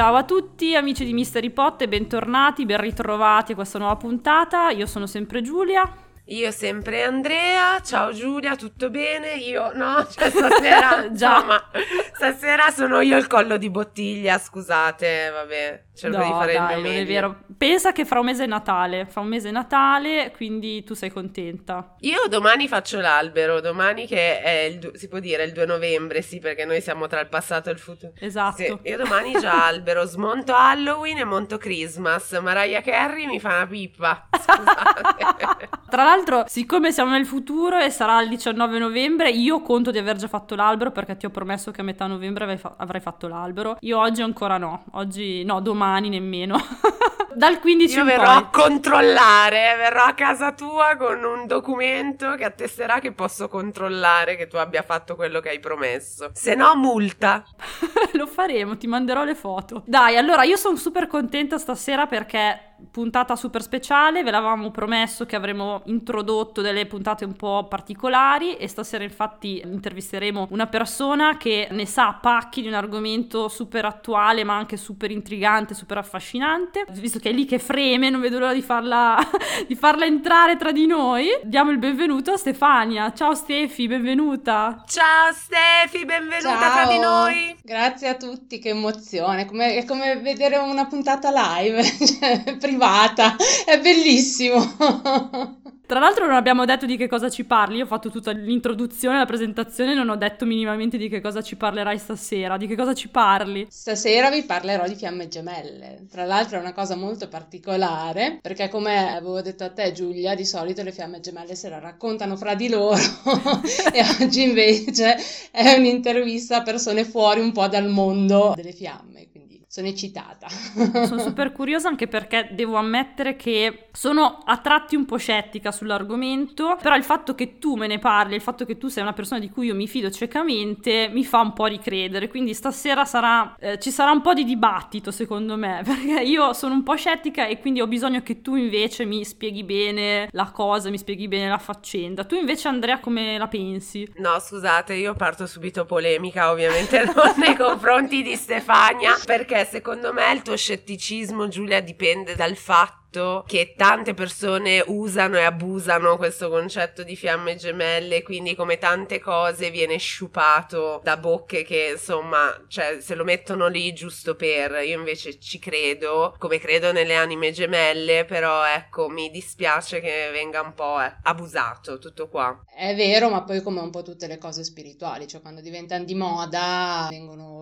Ciao a tutti amici di Mystery Pot e bentornati, ben ritrovati a questa nuova puntata. Io sono sempre Giulia. Io sempre Andrea, ciao Giulia, tutto bene? Io no, cioè stasera, Già. ma stasera sono io il collo di bottiglia, scusate, vabbè, cerco no, di fare dai, il mio non è vero. Pensa che fra un mese è Natale, fra un mese è Natale, quindi tu sei contenta. Io domani faccio l'albero, domani che è il, si può dire il 2 novembre, sì, perché noi siamo tra il passato e il futuro. Esatto. Sì, io domani già albero, smonto Halloween e monto Christmas. Mariah Carey mi fa una pippa, scusate. tra l'altro l'altro, siccome siamo nel futuro e sarà il 19 novembre, io conto di aver già fatto l'albero perché ti ho promesso che a metà novembre avrei fatto l'albero. Io oggi ancora no, oggi no, domani nemmeno. Dal 15 Io verrò a controllare, verrò a casa tua con un documento che attesterà che posso controllare che tu abbia fatto quello che hai promesso. Se no, multa. Lo faremo, ti manderò le foto. Dai, allora io sono super contenta stasera perché puntata super speciale, ve l'avevamo promesso che avremmo introdotto delle puntate un po' particolari e stasera infatti intervisteremo una persona che ne sa pacchi di un argomento super attuale ma anche super intrigante, super affascinante. Visto che è lì che freme, non vedo l'ora di farla, di farla entrare tra di noi. Diamo il benvenuto a Stefania. Ciao Stefi, benvenuta. Ciao Stefi, benvenuta Ciao. tra di noi. Grazie a tutti, che emozione. Come, è come vedere una puntata live. Cioè, privata, è bellissimo. Tra l'altro non abbiamo detto di che cosa ci parli, io ho fatto tutta l'introduzione, la presentazione, non ho detto minimamente di che cosa ci parlerai stasera, di che cosa ci parli. Stasera vi parlerò di fiamme gemelle, tra l'altro è una cosa molto particolare, perché come avevo detto a te Giulia, di solito le fiamme gemelle se la raccontano fra di loro. E oggi invece è un'intervista a persone fuori un po' dal mondo delle fiamme, sono eccitata. sono super curiosa anche perché devo ammettere che sono a tratti un po' scettica sull'argomento, però il fatto che tu me ne parli, il fatto che tu sei una persona di cui io mi fido ciecamente, mi fa un po' ricredere, quindi stasera sarà, eh, ci sarà un po' di dibattito secondo me, perché io sono un po' scettica e quindi ho bisogno che tu invece mi spieghi bene la cosa, mi spieghi bene la faccenda. Tu invece Andrea come la pensi? No, scusate, io parto subito polemica ovviamente non nei confronti di Stefania, perché secondo me il tuo scetticismo, Giulia, dipende dal fatto fatto che tante persone usano e abusano questo concetto di fiamme gemelle, quindi come tante cose viene sciupato da bocche che insomma, cioè se lo mettono lì giusto per, io invece ci credo, come credo nelle anime gemelle, però ecco, mi dispiace che venga un po' eh, abusato tutto qua. È vero, ma poi come un po' tutte le cose spirituali, cioè quando diventano di moda vengono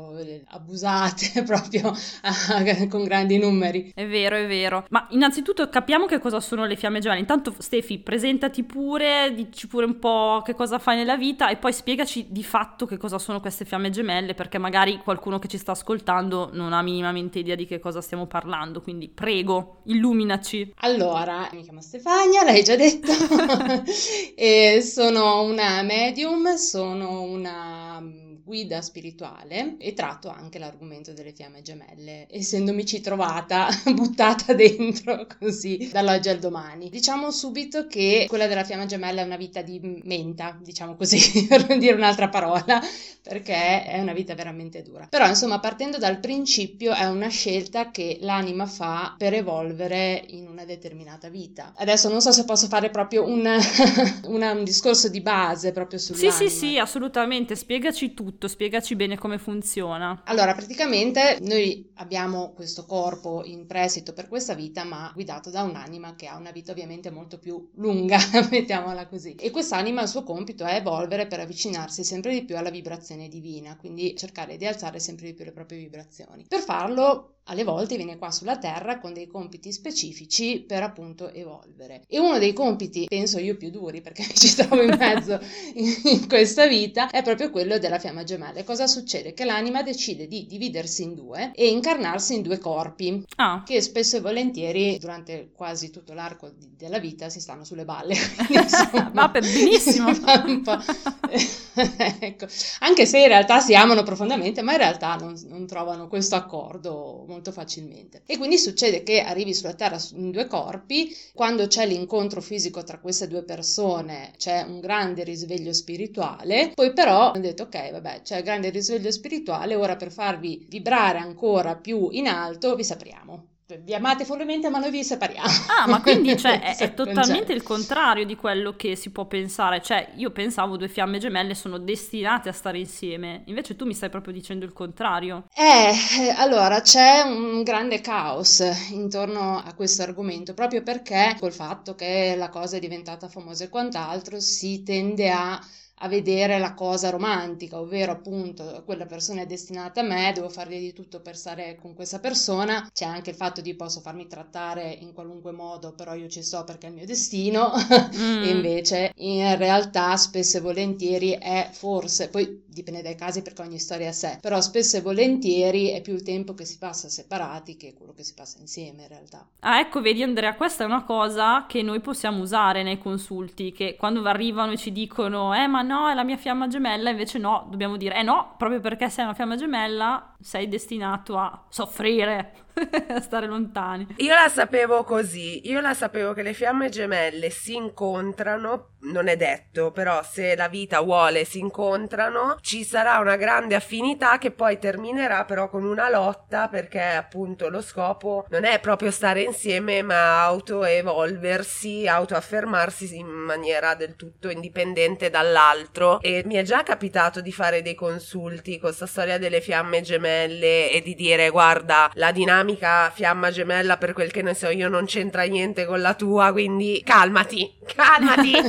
abusate proprio con grandi numeri. È vero, è vero. Ma innanzitutto innanzitutto capiamo che cosa sono le fiamme gemelle. Intanto, Stefi, presentati pure, dici pure un po' che cosa fai nella vita e poi spiegaci di fatto che cosa sono queste fiamme gemelle, perché magari qualcuno che ci sta ascoltando non ha minimamente idea di che cosa stiamo parlando. Quindi prego, illuminaci. Allora, mi chiamo Stefania, l'hai già detto. e sono una medium, sono una guida spirituale e tratto anche l'argomento delle fiamme gemelle, essendomici trovata buttata dentro così dall'oggi al domani. Diciamo subito che quella della fiamma gemella è una vita di menta, diciamo così, per non dire un'altra parola, perché è una vita veramente dura. Però insomma, partendo dal principio è una scelta che l'anima fa per evolvere in una determinata vita. Adesso non so se posso fare proprio un, una, un discorso di base proprio sull'anima. Sì, sì, sì, assolutamente, spiegaci tutto tutto, spiegaci bene come funziona. Allora, praticamente noi abbiamo questo corpo in prestito per questa vita, ma guidato da un'anima che ha una vita ovviamente molto più lunga, mettiamola così. E quest'anima il suo compito è evolvere per avvicinarsi sempre di più alla vibrazione divina, quindi cercare di alzare sempre di più le proprie vibrazioni. Per farlo alle volte viene qua sulla Terra con dei compiti specifici per appunto evolvere. E uno dei compiti, penso io più duri perché mi ci trovo in mezzo in, questa vita, è proprio quello della fiamma gemella. Cosa succede? Che l'anima decide di dividersi in due e incarnarsi in due corpi, ah. che spesso e volentieri durante quasi tutto l'arco di, della vita si stanno sulle balle. Va benissimo! ecco. Anche se in realtà si amano profondamente, ma in realtà non, non trovano questo accordo molto facilmente. E quindi succede che arrivi sulla Terra in due corpi, quando c'è l'incontro fisico tra queste due persone c'è un grande risveglio spirituale, poi però hanno detto ok, vabbè, c'è il grande risveglio spirituale, ora per farvi vibrare ancora più in alto vi sapriamo vi amate follemente ma noi vi separiamo. Ah, ma quindi cioè, è, è, totalmente il contrario di quello che si può pensare. Cioè, io pensavo due fiamme gemelle sono destinate a stare insieme, invece tu mi stai proprio dicendo il contrario. Eh, allora c'è un grande caos intorno a questo argomento, proprio perché col fatto che la cosa è diventata famosa e quant'altro si tende a a vedere la cosa romantica, ovvero appunto quella persona è destinata a me, devo fargli di tutto per stare con questa persona, c'è anche il fatto di posso farmi trattare in qualunque modo, però io ci so perché è il mio destino, mm. e invece in realtà spesso e volentieri è forse, poi dipende dai casi perché ogni storia è a sé, però spesso e volentieri è più il tempo che si passa separati che quello che si passa insieme in realtà. Ah ecco, vedi Andrea, questa è una cosa che noi possiamo usare nei consulti, che quando arrivano e ci dicono, eh ma no, è la mia fiamma gemella, invece no, dobbiamo dire, eh no, proprio perché sei una fiamma gemella sei destinato a soffrire, a stare lontani. Io la sapevo così, io la sapevo che le fiamme gemelle si incontrano, non è detto, però se la vita vuole si incontrano, ci sarà una grande affinità che poi terminerà però con una lotta perché appunto lo scopo non è proprio stare insieme ma autoevolversi, autoaffermarsi in maniera del tutto indipendente dall'altro e mi è già capitato di fare dei consulti con questa storia delle fiamme gemelle gemelle e di dire guarda la dinamica fiamma gemella per quel che ne so io non c'entra niente con la tua quindi calmati calmati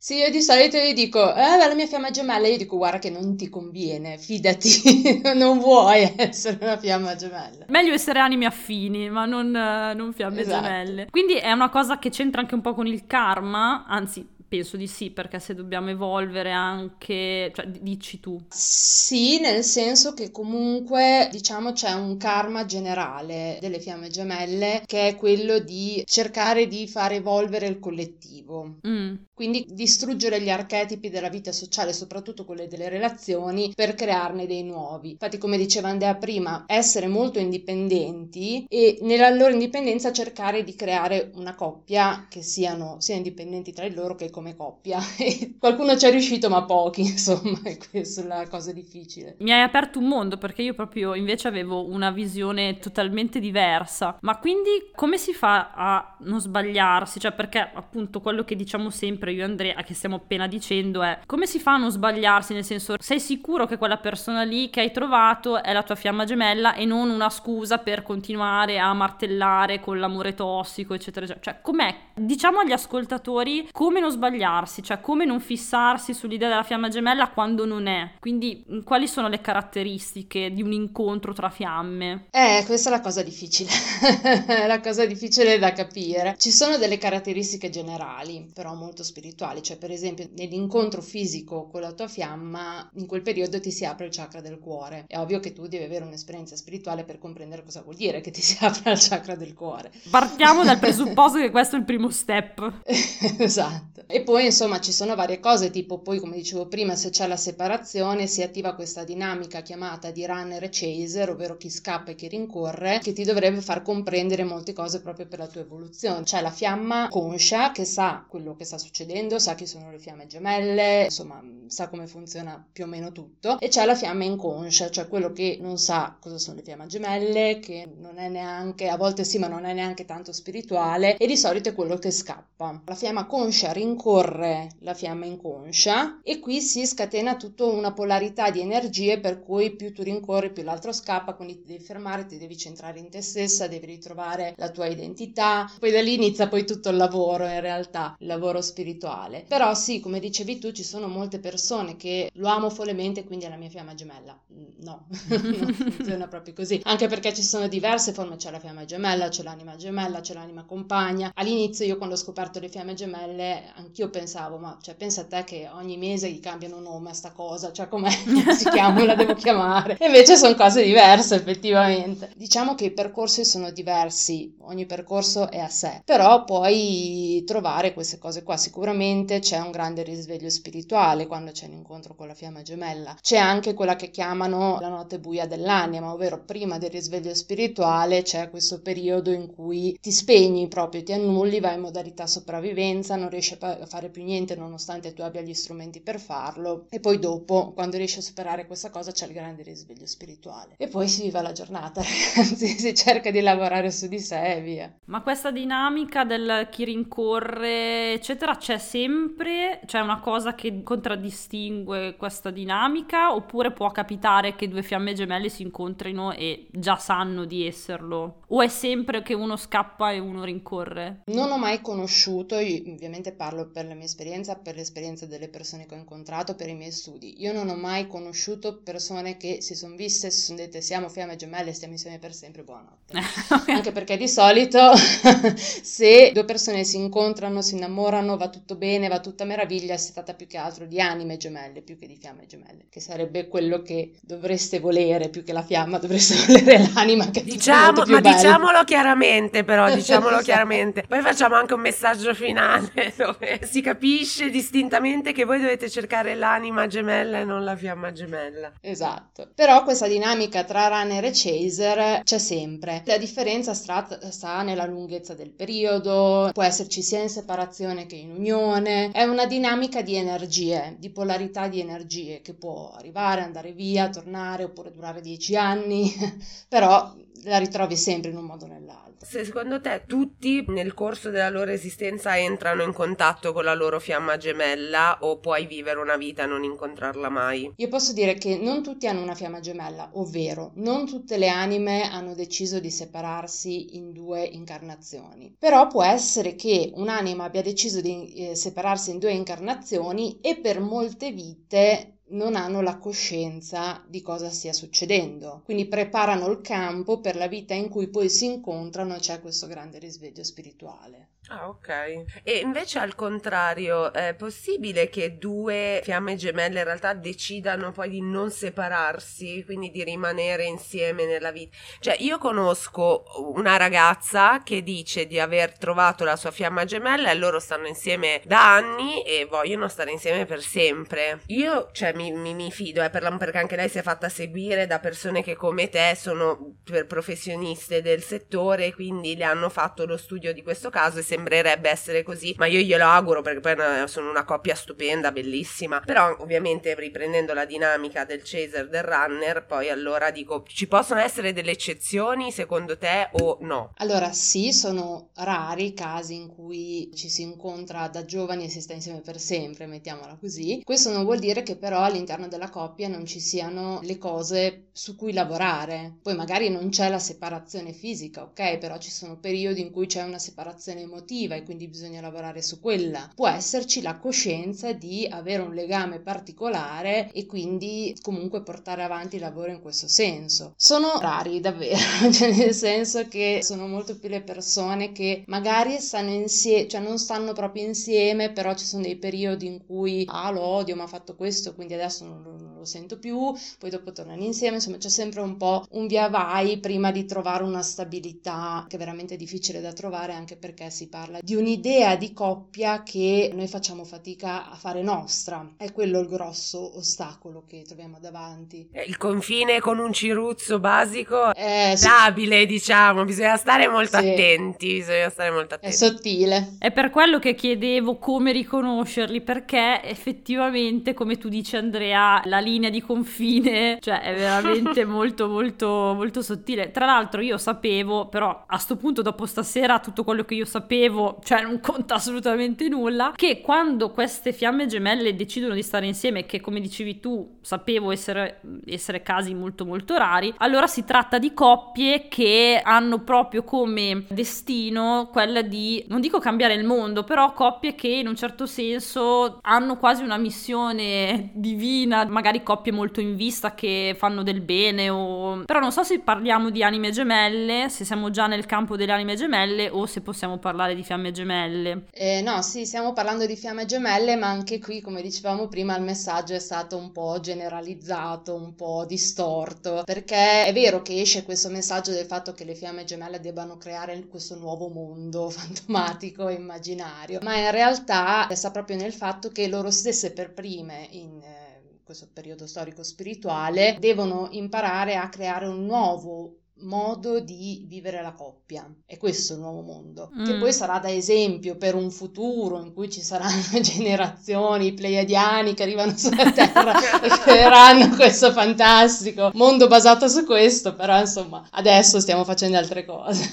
Sì, io di solito gli dico, eh, la mia fiamma gemella, io dico, guarda che non ti conviene, fidati, non vuoi essere una fiamma gemella. Meglio essere anime affini, ma non, non fiamme esatto. gemelle. Quindi è una cosa che c'entra anche un po' con il karma, anzi, Penso di sì, perché se dobbiamo evolvere anche, cioè dici tu. Sì, nel senso che comunque diciamo c'è un karma generale delle fiamme gemelle che è quello di cercare di far evolvere il collettivo. Mm. Quindi distruggere gli archetipi della vita sociale, soprattutto quelle delle relazioni, per crearne dei nuovi. Infatti, come diceva Andrea prima, essere molto indipendenti e nella loro indipendenza cercare di creare una coppia che siano sia indipendenti tra di loro che come coppia. Qualcuno ci è riuscito, ma pochi, insomma, e questa è la cosa difficile. Mi hai aperto un mondo perché io proprio invece avevo una visione totalmente diversa. Ma quindi come si fa a non sbagliarsi? Cioè, perché appunto quello che diciamo sempre io e Andrea, che stiamo appena dicendo, è come si fa a non sbagliarsi? Nel senso, sei sicuro che quella persona lì che hai trovato è la tua fiamma gemella e non una scusa per continuare a martellare con l'amore tossico, eccetera, eccetera. Cioè, com'è? Diciamo agli ascoltatori come non sbagliarsi sbagliarsi, cioè come non fissarsi sull'idea della fiamma gemella quando non è. Quindi quali sono le caratteristiche di un incontro tra fiamme? Eh, questa è la cosa difficile, la cosa difficile da capire. Ci sono delle caratteristiche generali, però molto spirituali, cioè per esempio nell'incontro fisico con la tua fiamma, in quel periodo ti si apre il chakra del cuore. È ovvio che tu devi avere un'esperienza spirituale per comprendere cosa vuol dire che ti si apra il chakra del cuore. Partiamo dal presupposto che questo è il primo step. esatto. E poi insomma ci sono varie cose, tipo poi come dicevo prima, se c'è la separazione si attiva questa dinamica chiamata di runner e chaser, ovvero chi scappa e chi rincorre, che ti dovrebbe far comprendere molte cose proprio per la tua evoluzione. C'è la fiamma conscia che sa quello che sta succedendo, sa chi sono le fiamme gemelle, insomma sa come funziona più o meno tutto, e c'è la fiamma inconscia, cioè quello che non sa cosa sono le fiamme gemelle, che non è neanche, a volte sì, ma non è neanche tanto spirituale, e di solito è quello che scappa. La fiamma conscia rincorre rincorre la fiamma inconscia e qui si scatena tutta una polarità di energie per cui più tu rincorri più l'altro scappa, quindi devi fermare, ti devi centrare in te stessa, devi ritrovare la tua identità, poi da lì inizia poi tutto il lavoro in realtà, il lavoro spirituale. Però sì, come dicevi tu, ci sono molte persone che lo amo follemente, quindi è la mia fiamma gemella. Mm, no, non funziona proprio così, anche perché ci sono diverse forme, c'è la fiamma gemella, c'è l'anima gemella, c'è l'anima compagna. All'inizio io quando ho scoperto le fiamme gemelle, anche anch'io pensavo, ma cioè, pensa a te che ogni mese gli cambiano nome a sta cosa, cioè come si chiama, la devo chiamare. E invece sono cose diverse effettivamente. Diciamo che i percorsi sono diversi, ogni percorso è a sé, però puoi trovare queste cose qua. Sicuramente c'è un grande risveglio spirituale quando c'è un incontro con la fiamma gemella. C'è anche quella che chiamano la notte buia dell'anima, ovvero prima del risveglio spirituale c'è questo periodo in cui ti spegni proprio, ti annulli, vai in modalità sopravvivenza, non riesci a fare più niente nonostante tu abbia gli strumenti per farlo e poi dopo, quando riesci a superare questa cosa, c'è il grande risveglio spirituale. E poi si vive la giornata, ragazzi, si cerca di lavorare su di sé e via. Ma questa dinamica del chi rincorre, eccetera, c'è sempre? C'è una cosa che contraddistingue questa dinamica oppure può capitare che due fiamme gemelle si incontrino e già sanno di esserlo? O è sempre che uno scappa e uno rincorre? Non ho mai conosciuto, io ovviamente parlo per la mia esperienza, per l'esperienza delle persone che ho incontrato, per i miei studi. Io non ho mai conosciuto persone che si sono viste, si sono dette siamo fiamme gemelle, stiamo insieme per sempre, buonanotte. Anche perché di solito se due persone si incontrano, si innamorano, va tutto bene, va tutta meraviglia, si tratta più che altro di anime gemelle più che di fiamme gemelle, che sarebbe quello che dovreste volere più che la fiamma, dovreste volere l'anima che diciamo, ma bello. diciamolo chiaramente però, diciamolo esatto. chiaramente. Poi facciamo anche un messaggio finale dove si capisce distintamente che voi dovete cercare l'anima gemella e non la fiamma gemella. Esatto. Però questa dinamica tra runner e chaser c'è sempre. La differenza sta, sta nella lunghezza del periodo, può esserci sia in separazione che in unione. È una dinamica di energie, di polarità di energie che può arrivare, andare via, tornare oppure durare dieci anni, però la ritrovi sempre in un modo o nell'altro. Se secondo te tutti nel corso della loro esistenza entrano in contatto con la loro fiamma gemella o puoi vivere una vita e non incontrarla mai? Io posso dire che non tutti hanno una fiamma gemella, ovvero non tutte le anime hanno deciso di separarsi in due incarnazioni. Però può essere che un'anima abbia deciso di eh, separarsi in due incarnazioni e per molte vite non hanno la coscienza di cosa stia succedendo, quindi preparano il campo per la vita in cui poi si incontrano e c'è questo grande risveglio spirituale. Ah, ok. E invece al contrario, è possibile che due fiamme gemelle in realtà decidano poi di non separarsi, quindi di rimanere insieme nella vita? Cioè, io conosco una ragazza che dice di aver trovato la sua fiamma gemella e loro stanno insieme da anni e vogliono stare insieme per sempre. Io, cioè, mi, mi, mi fido, eh, per la, perché anche lei si è fatta seguire da persone che come te sono professioniste del settore, quindi le hanno fatto lo studio di questo caso e se sembrerebbe essere così, ma io glielo auguro perché poi sono una coppia stupenda, bellissima. Però ovviamente riprendendo la dinamica del chaser del runner, poi allora dico, ci possono essere delle eccezioni secondo te o no? Allora sì, sono rari i casi in cui ci si incontra da giovani e si sta insieme per sempre, mettiamola così. Questo non vuol dire che però all'interno della coppia non ci siano le cose su cui lavorare. Poi magari non c'è la separazione fisica, ok? Però ci sono periodi in cui c'è una separazione emotiva emotiva e quindi bisogna lavorare su quella. Può esserci la coscienza di avere un legame particolare e quindi comunque portare avanti il lavoro in questo senso. Sono rari davvero, cioè nel senso che sono molto più le persone che magari stanno insieme, cioè non stanno proprio insieme, però ci sono dei periodi in cui ah lo odio, ma ha fatto questo, quindi adesso non lo, non lo sento più, poi dopo tornano insieme, insomma c'è sempre un po' un via vai prima di trovare una stabilità che è veramente difficile da trovare anche perché si parla parla di un'idea di coppia che noi facciamo fatica a fare nostra. È quello il grosso ostacolo che troviamo davanti. Il confine con un ciruzzo basico è labile, diciamo, bisogna stare molto sì. attenti, bisogna stare molto attenti. È sottile. È per quello che chiedevo come riconoscerli, perché effettivamente, come tu dici Andrea, la linea di confine, cioè è veramente molto molto molto sottile. Tra l'altro io sapevo, però a sto punto dopo stasera tutto quello che io sapevo sapevo, cioè non conta assolutamente nulla, che quando queste fiamme gemelle decidono di stare insieme, che come dicevi tu sapevo essere, essere casi molto molto rari, allora si tratta di coppie che hanno proprio come destino quella di, non dico cambiare il mondo, però coppie che in un certo senso hanno quasi una missione divina, magari coppie molto in vista che fanno del bene o... Però non so se parliamo di anime gemelle, se siamo già nel campo delle anime gemelle o se possiamo parlare di fiamme gemelle. Eh, no, sì, stiamo parlando di fiamme gemelle, ma anche qui, come dicevamo prima, il messaggio è stato un po' generalizzato, un po' distorto, perché è vero che esce questo messaggio del fatto che le fiamme gemelle debbano creare questo nuovo mondo fantomatico e immaginario, ma in realtà sta proprio nel fatto che loro stesse per prime in eh, questo periodo storico spirituale devono imparare a creare un nuovo modo di vivere la coppia. È questo il nuovo mondo, mm. che poi sarà da esempio per un futuro in cui ci saranno generazioni pleiadiani che arrivano sulla Terra e creeranno questo fantastico mondo basato su questo, però insomma adesso stiamo facendo altre cose.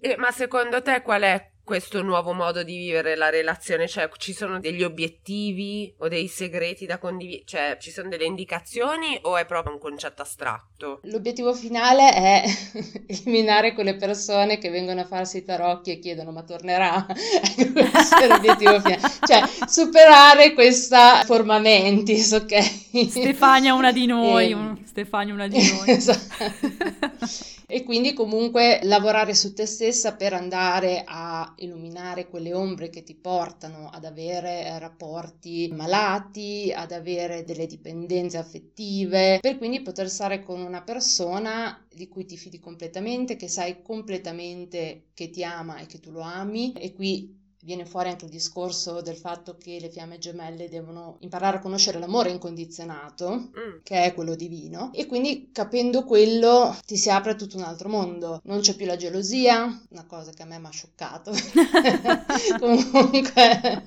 Eh, ma secondo te qual è questo nuovo modo di vivere la relazione? Cioè, ci sono degli obiettivi o dei segreti da condividere? Cioè, ci sono delle indicazioni o è proprio un concetto astratto? L'obiettivo finale è eliminare quelle persone che vengono a farsi i tarocchi e chiedono ma tornerà? questo è l'obiettivo finale. Cioè, superare questa forma mentis, ok? Stefania una di noi, e... Stefania una di noi. esatto e quindi comunque lavorare su te stessa per andare a illuminare quelle ombre che ti portano ad avere eh, rapporti malati, ad avere delle dipendenze affettive, per quindi poter stare con una persona di cui ti fidi completamente, che sai completamente che ti ama e che tu lo ami. E qui viene fuori anche il discorso del fatto che le fiamme gemelle devono imparare a conoscere l'amore incondizionato, mm. che è quello divino, e quindi capendo quello ti si apre tutto un altro mondo. Non c'è più la gelosia, una cosa che a me mi ha scioccato. Comunque,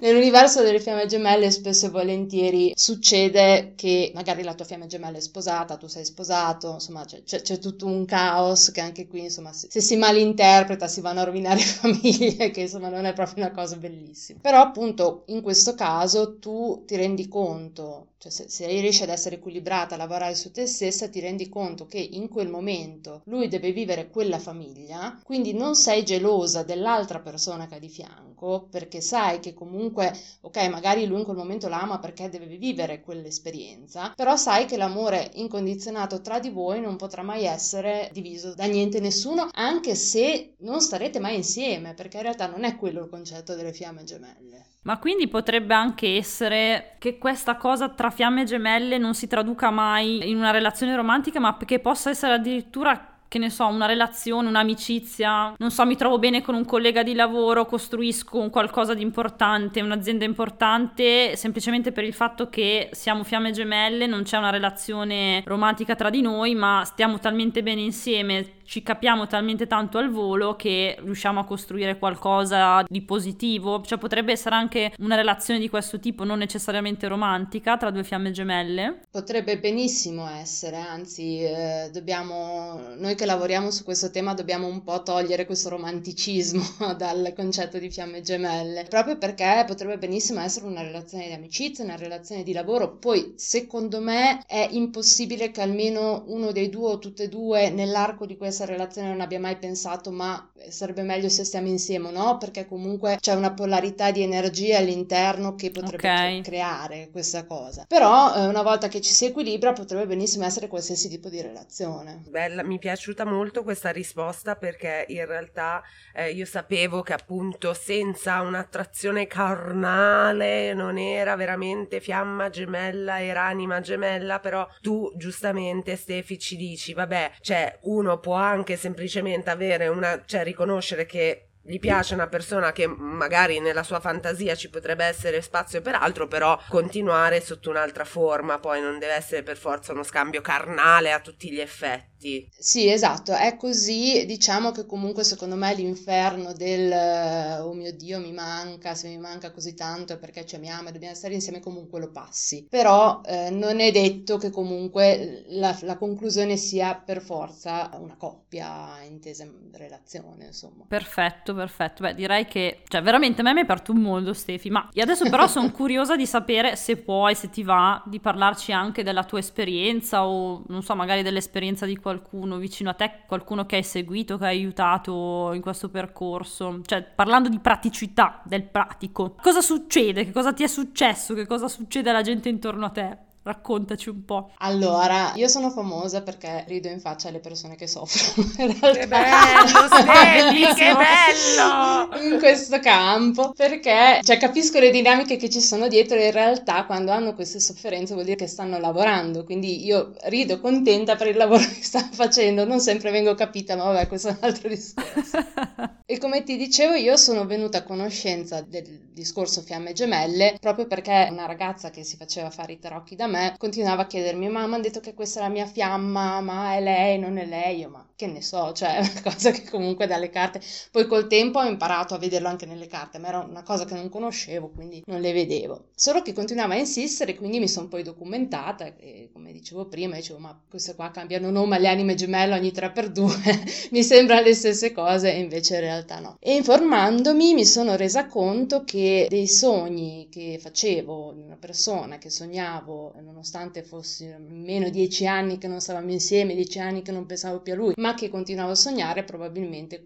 nell'universo delle fiamme gemelle spesso e volentieri succede che magari la tua fiamma gemella è sposata, tu sei sposato, insomma c'è, c'è, c'è tutto un caos che anche qui, insomma, se, se si malinterpreta si vanno a rovinare famiglie, che insomma non è proprio una cosa bellissima. Però appunto in questo caso tu ti rendi conto cioè se, se riesci ad essere equilibrata, a lavorare su te stessa, ti rendi conto che in quel momento lui deve vivere quella famiglia, quindi non sei gelosa dell'altra persona che ha di fianco, perché sai che comunque, ok, magari lui in quel momento l'ama perché deve vivere quell'esperienza, però sai che l'amore incondizionato tra di voi non potrà mai essere diviso da niente nessuno, anche se non starete mai insieme, perché in realtà non è quello il concetto delle fiamme gemelle. Ma quindi potrebbe anche essere che questa cosa tra fiamme gemelle non si traduca mai in una relazione romantica, ma che possa essere addirittura che ne so, una relazione, un'amicizia, non so, mi trovo bene con un collega di lavoro, costruisco un qualcosa di importante, un'azienda importante, semplicemente per il fatto che siamo fiamme gemelle, non c'è una relazione romantica tra di noi, ma stiamo talmente bene insieme, ci capiamo talmente tanto al volo che riusciamo a costruire qualcosa di positivo, cioè potrebbe essere anche una relazione di questo tipo, non necessariamente romantica, tra due fiamme gemelle. Potrebbe benissimo essere, anzi eh, dobbiamo, noi che lavoriamo su questo tema dobbiamo un po' togliere questo romanticismo dal concetto di fiamme gemelle, proprio perché potrebbe benissimo essere una relazione di amicizia, una relazione di lavoro, poi secondo me è impossibile che almeno uno dei due o tutte e due nell'arco di questa questa relazione non abbia mai pensato ma sarebbe meglio se stiamo insieme, no? Perché comunque c'è una polarità di energie all'interno che potrebbe okay. creare questa cosa. Però eh, una volta che ci si equilibra potrebbe benissimo essere qualsiasi tipo di relazione. Bella, mi è piaciuta molto questa risposta perché in realtà eh, io sapevo che appunto senza un'attrazione carnale non era veramente fiamma gemella, era anima gemella, però tu giustamente Stefi ci dici, vabbè, cioè uno può anche semplicemente avere una, cioè riconoscere che gli piace una persona che magari nella sua fantasia ci potrebbe essere spazio per altro, però continuare sotto un'altra forma, poi non deve essere per forza uno scambio carnale a tutti gli effetti. Sì, esatto, è così, diciamo che comunque secondo me l'inferno del oh mio Dio mi manca, se mi manca così tanto è perché ci amiamo e dobbiamo stare insieme comunque lo passi, però eh, non è detto che comunque la, la, conclusione sia per forza una coppia intesa in relazione, insomma. Perfetto, perfetto, beh direi che, cioè veramente a me mi hai aperto un mondo Stefi, ma io adesso però sono curiosa di sapere se puoi, se ti va, di parlarci anche della tua esperienza o non so, magari dell'esperienza di qualcuno qualcuno vicino a te, qualcuno che hai seguito, che hai aiutato in questo percorso? Cioè, parlando di praticità, del pratico, cosa succede? Che cosa ti è successo? Che cosa succede alla gente intorno a te? Raccontaci un po'. Allora, io sono famosa perché rido in faccia alle persone che soffrono. Che bello, Steffi, che bello! In questo campo, perché cioè, capisco le dinamiche che ci sono dietro e in realtà quando hanno queste sofferenze vuol dire che stanno lavorando, quindi io rido contenta per il lavoro che stanno facendo, non sempre vengo capita, ma vabbè, questo è un altro discorso. e come ti dicevo, io sono venuta a conoscenza del discorso Fiamme Gemelle proprio perché una ragazza che si faceva fare i tarocchi da me continuava a chiedermi: Ma mi hanno detto che questa è la mia fiamma, ma è lei, non è lei? Io, ma che ne so, cioè è una cosa che comunque dalle carte. Poi col tempo ho imparato a vederlo anche nelle carte, ma era una cosa che non conoscevo, quindi non le vedevo. Solo che continuava a insistere, quindi mi sono poi documentata e come dicevo prima, dicevo: Ma queste qua cambiano nome alle anime gemelle ogni 3x2, mi sembrano le stesse cose, e invece in realtà no. E informandomi mi sono resa conto che dei sogni che facevo di una persona che sognavo, nonostante fossi meno dieci anni che non stavamo insieme, dieci anni che non pensavo più a lui, ma che continuavo a sognare, probabilmente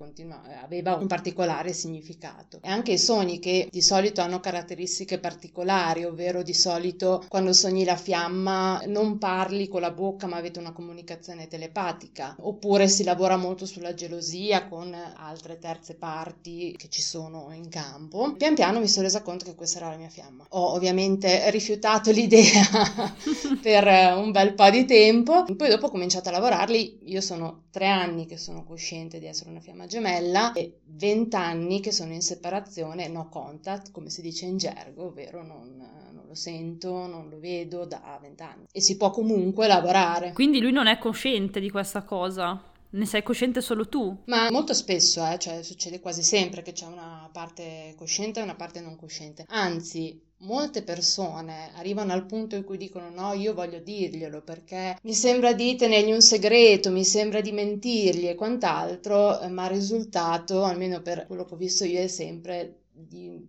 aveva un particolare significato. E anche i sogni che di solito hanno caratteristiche particolari, ovvero di solito quando sogni la fiamma non parli con la bocca ma avete una comunicazione telepatica, oppure si lavora molto sulla gelosia con altre terze parti che ci sono in campo. Pian piano mi sono resa conto che questa era la mia fiamma. Ho ovviamente rifiutato l'idea per un bel po' di tempo, poi dopo ho cominciato a lavorarli. Io sono tre anni che sono cosciente di essere una fiamma gemella e vent'anni che sono in separazione, no contact, come si dice in gergo, ovvero non, non lo sento, non lo vedo da vent'anni. E si può comunque lavorare. Quindi lui non è cosciente di questa cosa? Ne sei cosciente solo tu? Ma molto spesso, eh, cioè succede quasi sempre che c'è una parte cosciente e una parte non cosciente. Anzi, molte persone arrivano al punto in cui dicono no, io voglio dirglielo perché mi sembra di tenergli un segreto, mi sembra di mentirgli e quant'altro, eh, ma il risultato, almeno per quello che ho visto io, è sempre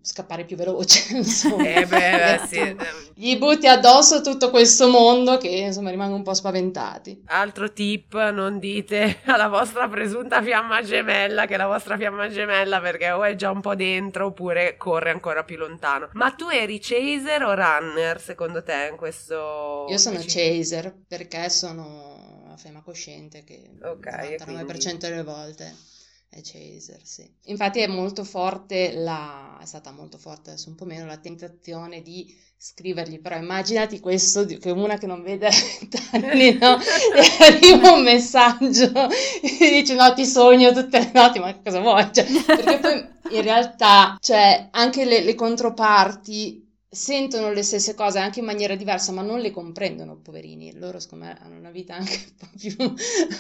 scappare più veloce. Insomma. Eh beh, sì. Gli butti addosso tutto questo mondo che insomma rimangono un po' spaventati. Altro tip, non dite alla vostra presunta fiamma gemella che è la vostra fiamma gemella perché o è già un po' dentro oppure corre ancora più lontano. Ma tu eri chaser o runner secondo te in questo... Io sono chaser perché sono una fiamma cosciente che okay, il 99% delle volte è Chaser, sì. Infatti è molto forte la, è stata molto forte adesso un po' meno la tentazione di scrivergli, però immaginati questo, che una che non vede vent'anni, no? E arriva un messaggio e dice no ti sogno tutte le notti, ma cosa vuoi? Cioè, perché poi in realtà, cioè, anche le, le controparti sentono le stesse cose anche in maniera diversa, ma non le comprendono, poverini. Loro, secondo me, hanno una vita anche un po' più.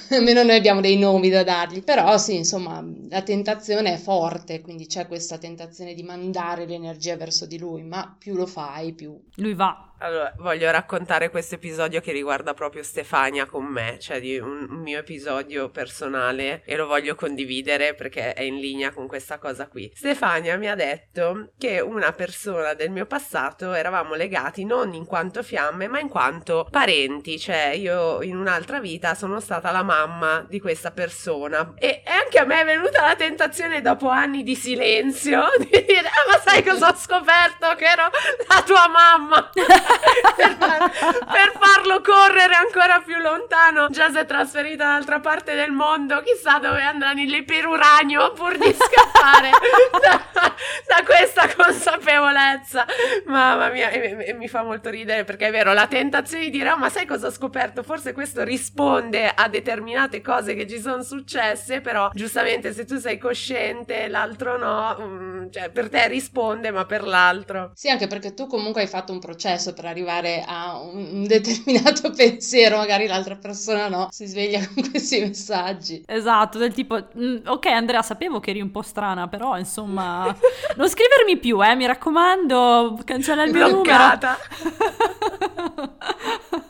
almeno noi abbiamo dei nomi da dargli. Però, sì, insomma, la tentazione è forte, quindi c'è questa tentazione di mandare l'energia verso di lui, ma più lo fai, più. Lui va. Allora, voglio raccontare questo episodio che riguarda proprio Stefania con me, cioè di un, un, mio episodio personale e lo voglio condividere perché è in linea con questa cosa qui. Stefania mi ha detto che una persona del mio passato eravamo legati non in quanto fiamme ma in quanto parenti, cioè io in un'altra vita sono stata la mamma di questa persona. E anche a me è venuta la tentazione dopo anni di silenzio di dire ah ma sai cosa ho scoperto? Che ero la tua mamma per, far, per, farlo correre ancora più lontano. Già si è trasferita dall'altra parte del mondo, chissà dove andrà nell'iperuranio pur di scappare da, da, questa consapevolezza. Mamma mia, e, e, mi fa molto ridere perché è vero, la tentazione di dire, oh, ma sai cosa ho scoperto? Forse questo risponde a determinate cose che ci sono successe, però giustamente se tu sei cosciente, l'altro no, um, cioè per te risponde, ma per l'altro. Sì, anche perché tu comunque hai fatto un processo per arrivare a un determinato pensiero, magari l'altra persona no, si sveglia con questi messaggi. Esatto, del tipo, mm, ok Andrea, sapevo che eri un po' strana, però insomma, non scrivermi più, eh, mi raccomando, cancella il mio Bloccata. numero.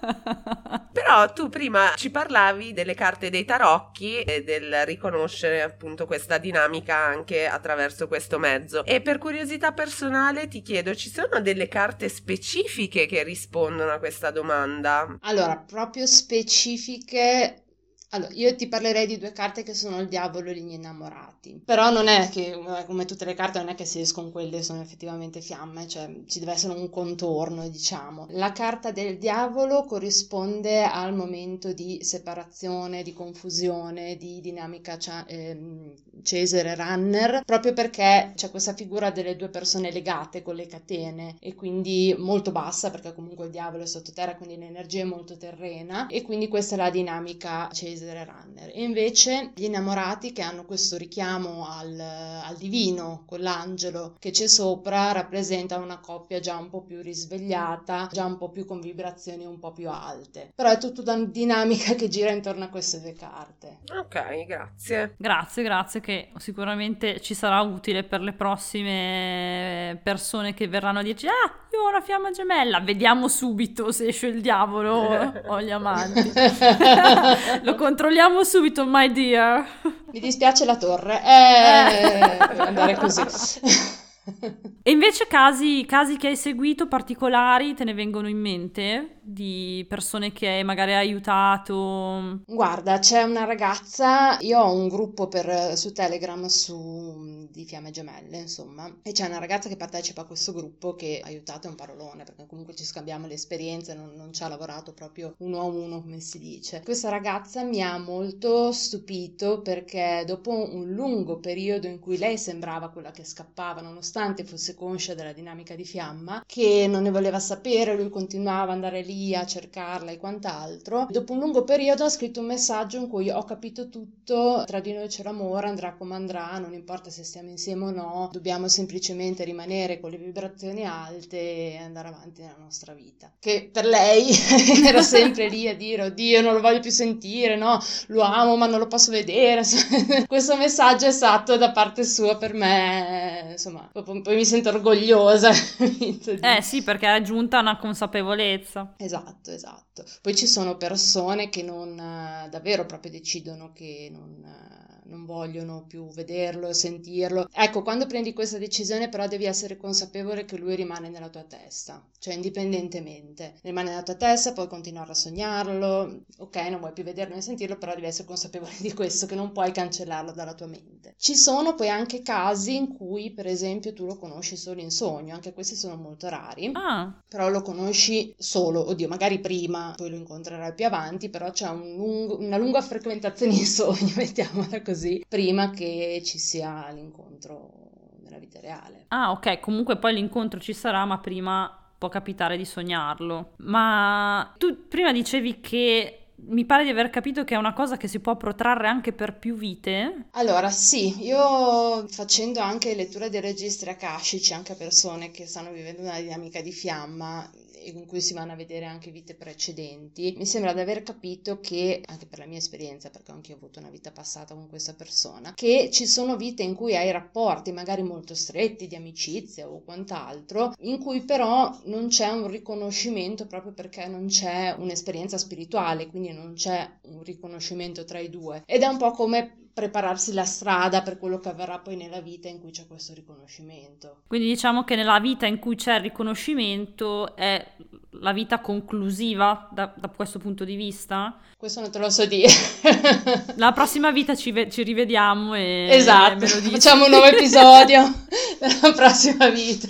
Però tu prima ci parlavi delle carte dei tarocchi e del riconoscere appunto questa dinamica anche attraverso questo mezzo. E per curiosità personale ti chiedo, ci sono delle carte specifiche che rispondono a questa domanda? Allora, proprio specifiche Allora, io ti parlerei di due carte che sono il diavolo e gli innamorati. Però non è che, eh, come tutte le carte, non è che si escono quelle sono effettivamente fiamme, cioè ci deve essere un contorno, diciamo. La carta del diavolo corrisponde al momento di separazione, di confusione, di dinamica eh, Cesare Runner, proprio perché c'è questa figura delle due persone legate con le catene e quindi molto bassa, perché comunque il diavolo è sottoterra, quindi l'energia è molto terrena e quindi questa è la dinamica Cesare delle runner. E invece gli innamorati che hanno questo richiamo al, al divino con l'angelo che c'è sopra rappresentano una coppia già un po' più risvegliata, già un po' più con vibrazioni un po' più alte. Però è tutta una dinamica che gira intorno a queste due carte. Ok, grazie. Grazie, grazie che sicuramente ci sarà utile per le prossime persone che verranno a dirci ah, io ho una fiamma gemella, vediamo subito se esce il diavolo o gli amanti. Lo controlliamo subito, my dear. Mi dispiace la torre. Eh, andare così. e invece casi, casi che hai seguito particolari te ne vengono in mente? di persone che magari hai aiutato? Guarda, c'è una ragazza, io ho un gruppo per, su Telegram su, di Fiamme Gemelle, insomma, e c'è una ragazza che partecipa a questo gruppo che aiutato è un parolone, perché comunque ci scambiamo le esperienze, non, non ci ha lavorato proprio uno a uno, come si dice. Questa ragazza mi ha molto stupito perché dopo un lungo periodo in cui lei sembrava quella che scappava, nonostante fosse conscia della dinamica di fiamma, che non ne voleva sapere, lui continuava ad andare lì a cercarla e quant'altro. Dopo un lungo periodo ha scritto un messaggio in cui ho capito tutto, tra di noi c'è l'amore, andrà come andrà, non importa se stiamo insieme o no, dobbiamo semplicemente rimanere con le vibrazioni alte e andare avanti nella nostra vita. Che per lei era sempre lì a dire oddio non lo voglio più sentire, no, lo amo ma non lo posso vedere. Questo messaggio è stato da parte sua per me, insomma, poi mi sento orgogliosa. eh sì, perché è giunta una consapevolezza. Esatto, esatto. Poi ci sono persone che non davvero proprio decidono che non non vogliono più vederlo, sentirlo. Ecco, quando prendi questa decisione però devi essere consapevole che lui rimane nella tua testa, cioè indipendentemente. Rimane nella tua testa, puoi continuare a sognarlo, ok, non vuoi più vederlo né sentirlo, però devi essere consapevole di questo, che non puoi cancellarlo dalla tua mente. Ci sono poi anche casi in cui, per esempio, tu lo conosci solo in sogno, anche questi sono molto rari, ah. però lo conosci solo, oddio, magari prima, poi lo incontrerai più avanti, però c'è un lungo, una lunga frequentazione in sogno, mettiamola così così prima che ci sia l'incontro nella vita reale. Ah, ok, comunque poi l'incontro ci sarà, ma prima può capitare di sognarlo. Ma tu prima dicevi che mi pare di aver capito che è una cosa che si può protrarre anche per più vite. Allora, sì, io facendo anche lettura dei registri akashici, anche a persone che stanno vivendo una dinamica di fiamma, in cui si vanno a vedere anche vite precedenti, mi sembra di aver capito che, anche per la mia esperienza, perché anche io ho avuto una vita passata con questa persona, che ci sono vite in cui hai rapporti magari molto stretti di amicizia o quant'altro, in cui però non c'è un riconoscimento proprio perché non c'è un'esperienza spirituale, quindi non c'è un riconoscimento tra i due. Ed è un po' come prepararsi la strada per quello che avverrà poi nella vita in cui c'è questo riconoscimento. Quindi diciamo che nella vita in cui c'è il riconoscimento è la vita conclusiva da, da questo punto di vista? Questo non te lo so dire. la prossima vita ci, ve- ci rivediamo e esatto, facciamo un nuovo episodio della prossima vita.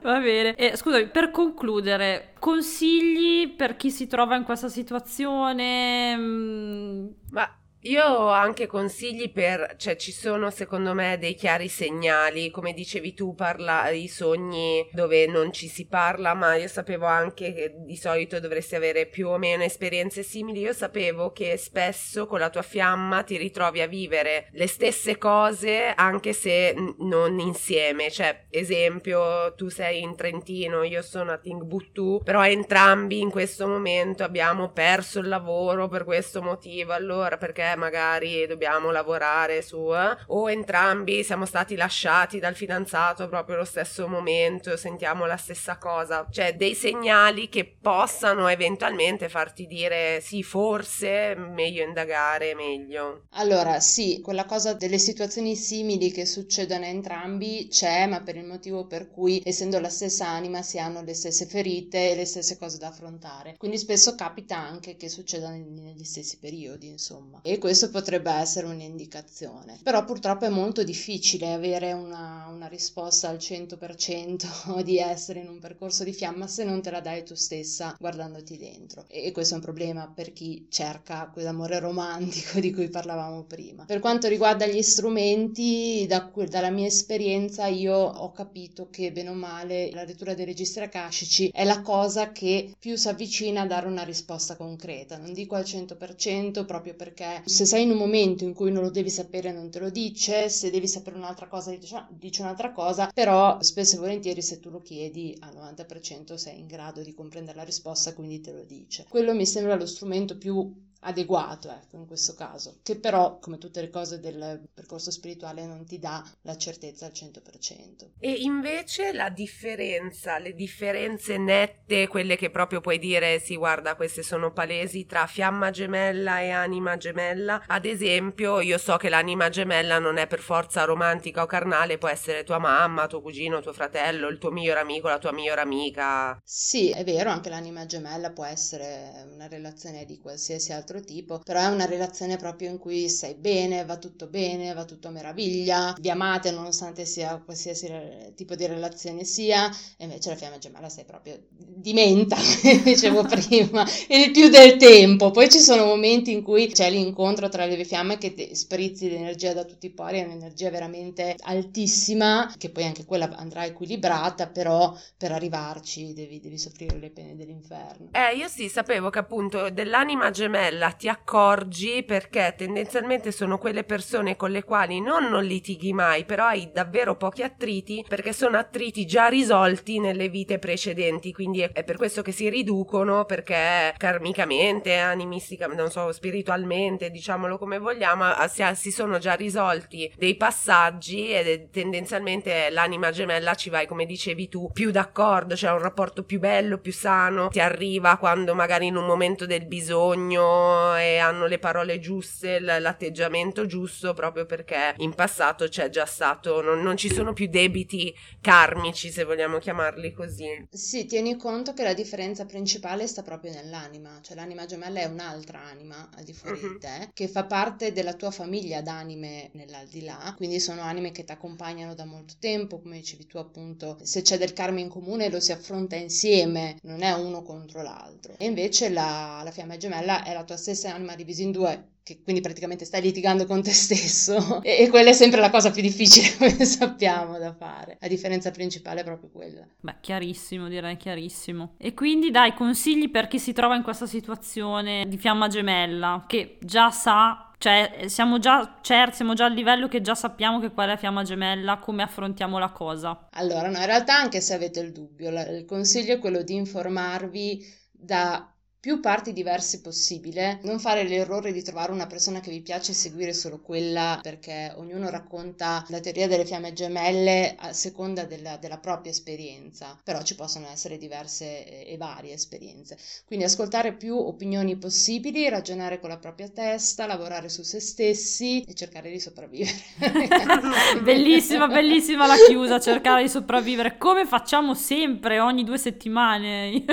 Va bene. E, scusami, per concludere, consigli per chi si trova in questa situazione? Ma io ho anche consigli per, cioè ci sono secondo me dei chiari segnali, come dicevi tu, parla i sogni dove non ci si parla, ma io sapevo anche che di solito dovresti avere più o meno esperienze simili. Io sapevo che spesso con la tua fiamma ti ritrovi a vivere le stesse cose anche se non insieme. Cioè, esempio, tu sei in Trentino, io sono a Timbuktu, però entrambi in questo momento abbiamo perso il lavoro per questo motivo. Allora, perché perché magari dobbiamo lavorare su eh? o entrambi siamo stati lasciati dal fidanzato proprio allo stesso momento, sentiamo la stessa cosa, cioè dei segnali che possano eventualmente farti dire sì, forse meglio indagare, meglio. Allora, sì, quella cosa delle situazioni simili che succedono a entrambi c'è, ma per il motivo per cui essendo la stessa anima si hanno le stesse ferite e le stesse cose da affrontare. Quindi spesso capita anche che succeda negli stessi periodi, insomma. E questo potrebbe essere un'indicazione. Però purtroppo è molto difficile avere una, una risposta al 100% di essere in un percorso di fiamma se non te la dai tu stessa guardandoti dentro. E questo è un problema per chi cerca quell'amore romantico di cui parlavamo prima. Per quanto riguarda gli strumenti, da, dalla mia esperienza io ho capito che bene o male la lettura dei registri akashici è la cosa che più si avvicina a dare una risposta concreta. Non dico al 100% proprio perché se sei in un momento in cui non lo devi sapere non te lo dice, se devi sapere un'altra cosa dice un'altra cosa, però spesso e volentieri se tu lo chiedi al 90% sei in grado di comprendere la risposta, quindi te lo dice. Quello mi sembra lo strumento più adeguato, ecco, in questo caso, che però, come tutte le cose del percorso spirituale, non ti dà la certezza al 100%. E invece la differenza, le differenze nette, quelle che proprio puoi dire, sì, guarda, queste sono palesi tra fiamma gemella e anima gemella. Ad esempio, io so che l'anima gemella non è per forza romantica o carnale, può essere tua mamma, tuo cugino, tuo fratello, il tuo miglior amico, la tua migliore amica. Sì, è vero, anche l'anima gemella può essere una relazione di qualsiasi altro altro tipo, però è una relazione proprio in cui stai bene, va tutto bene, va tutto meraviglia, vi amate nonostante sia qualsiasi tipo di relazione sia, e invece la fiamma gemella stai proprio dimenta, come dicevo prima, il più del tempo. Poi ci sono momenti in cui c'è l'incontro tra le due fiamme che ti sprizzi l'energia da tutti i pori, è un'energia veramente altissima, che poi anche quella andrà equilibrata, però per arrivarci devi, devi soffrire le pene dell'inferno. Eh, io sì, sapevo che appunto dell'anima gemella quella ti accorgi? Perché tendenzialmente sono quelle persone con le quali non, non litighi mai, però hai davvero pochi attriti perché sono attriti già risolti nelle vite precedenti, quindi è, per questo che si riducono perché karmicamente, animisticamente, non so, spiritualmente, diciamolo come vogliamo, si, si sono già risolti dei passaggi e tendenzialmente l'anima gemella ci vai, come dicevi tu, più d'accordo, c'è cioè un rapporto più bello, più sano, ti arriva quando magari in un momento del bisogno e hanno le parole giuste, l'atteggiamento giusto, proprio perché in passato c'è già stato, non, non ci sono più debiti karmici, se vogliamo chiamarli così. Sì, tieni conto che la differenza principale sta proprio nell'anima, cioè l'anima gemella è un'altra anima al di fuori uh-huh. di te, che fa parte della tua famiglia d'anime nell'aldilà, quindi sono anime che ti accompagnano da molto tempo, come dicevi tu appunto, se c'è del karma in comune lo si affronta insieme, non è uno contro l'altro. E invece la, la fiamma gemella è la tua stessa anima divisa in due, che quindi praticamente stai litigando con te stesso e, e, quella è sempre la cosa più difficile, come sappiamo, da fare. La differenza principale è proprio quella. Beh, chiarissimo, direi chiarissimo. E quindi dai consigli per chi si trova in questa situazione di fiamma gemella, che già sa cioè, siamo già certi, siamo già al livello che già sappiamo che qual è la fiamma gemella, come affrontiamo la cosa. Allora, no, in realtà anche se avete il dubbio, il consiglio è quello di informarvi da più parti diverse possibile, non fare l'errore di trovare una persona che vi piace e seguire solo quella perché ognuno racconta la teoria delle fiamme gemelle a seconda della, della propria esperienza, però ci possono essere diverse e varie esperienze. Quindi ascoltare più opinioni possibili, ragionare con la propria testa, lavorare su se stessi e cercare di sopravvivere. bellissima, bellissima la chiusa, cercare di sopravvivere come facciamo sempre ogni due settimane.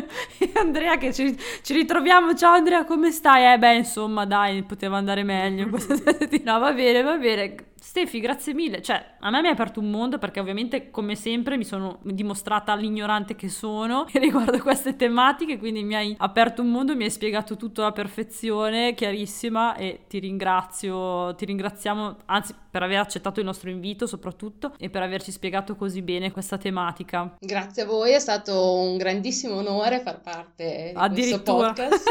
Andrea che ci, ci ritroviamo. Ciao Andrea, come stai? Eh beh, insomma, dai, poteva andare meglio questa settimana. No, va bene, va bene. Stefi, grazie mille. Cioè, a me mi ha aperto un mondo perché ovviamente, come sempre, mi sono dimostrata l'ignorante che sono riguardo queste tematiche, quindi mi hai aperto un mondo, mi hai spiegato tutto alla perfezione, chiarissima e ti ringrazio, ti ringraziamo, anzi, per aver accettato il nostro invito soprattutto e per averci spiegato così bene questa tematica. Grazie a voi, è stato un grandissimo onore far parte di questo podcast.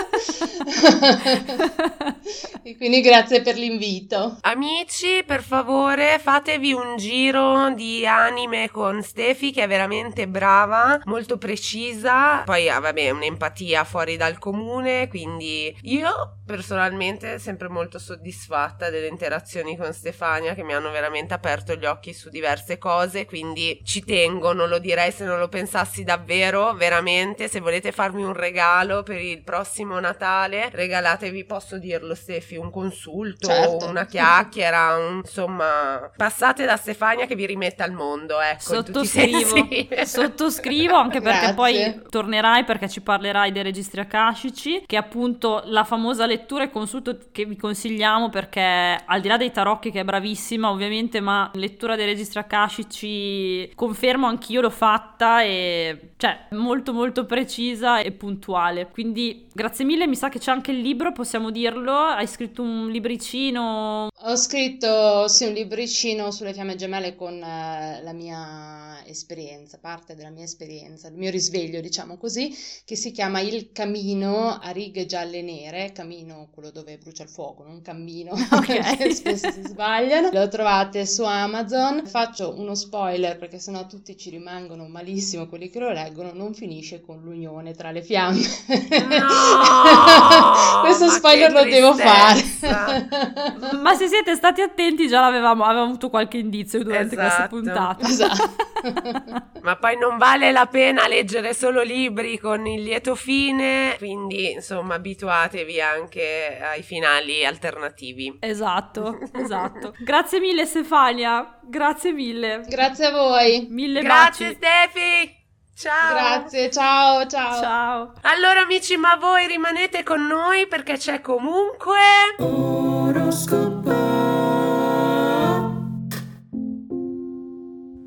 E quindi grazie per l'invito. Amici, per favore, fatevi un giro di anime con Stefi che è veramente brava, molto precisa. Poi ha, vabbè, un'empatia fuori dal comune, quindi io personalmente sempre molto soddisfatta delle interazioni con Stefania che mi hanno veramente aperto gli occhi su diverse cose, quindi ci tengo, non lo direi se non lo pensassi davvero, veramente, se volete farmi un regalo per il prossimo Natale, regalatevi, posso dirlo Stefi, un consulto, Certo. una chiacchiera, un- insomma, passate da Stefania che vi rimette al mondo, ecco, Sottoscrivo, sottoscrivo anche perché Grazie. poi tornerai perché ci parlerai dei registri akashici, che è appunto la famosa lettura e consulto che vi consigliamo perché al di là dei tarocchi che è bravissima ovviamente, ma lettura dei registri akashici confermo anch'io l'ho fatta e cioè molto molto precisa e puntuale. Quindi grazie mille, mi sa che c'è anche il libro, possiamo dirlo, hai scritto un libricino Ho scritto sì, un libricino sulle fiamme gemelle con eh, la mia esperienza, parte della mia esperienza, il mio risveglio, diciamo così, che si chiama Il Camino a righe gialle e nere, camino quello dove brucia il fuoco, non cammino, Ok. perché spesso si sbagliano. Lo trovate su Amazon. Faccio uno spoiler perché sennò tutti ci rimangono malissimo quelli che lo leggono, non finisce con l'unione tra le fiamme. No, Questo spoiler lo devo fare. Ma se siete stati attenti già l'avevamo avevamo avuto qualche indizio durante questa Esatto. puntata. Esatto. Ma poi non vale la pena leggere solo libri con il lieto fine, quindi insomma abituatevi anche ai finali alternativi. Esatto, esatto. Grazie mille Stefania, grazie mille. Grazie a voi. Mille Grazie baci. Stefi! Ciao! Grazie, ciao, ciao. Ciao. Allora amici, ma voi rimanete con noi perché c'è comunque...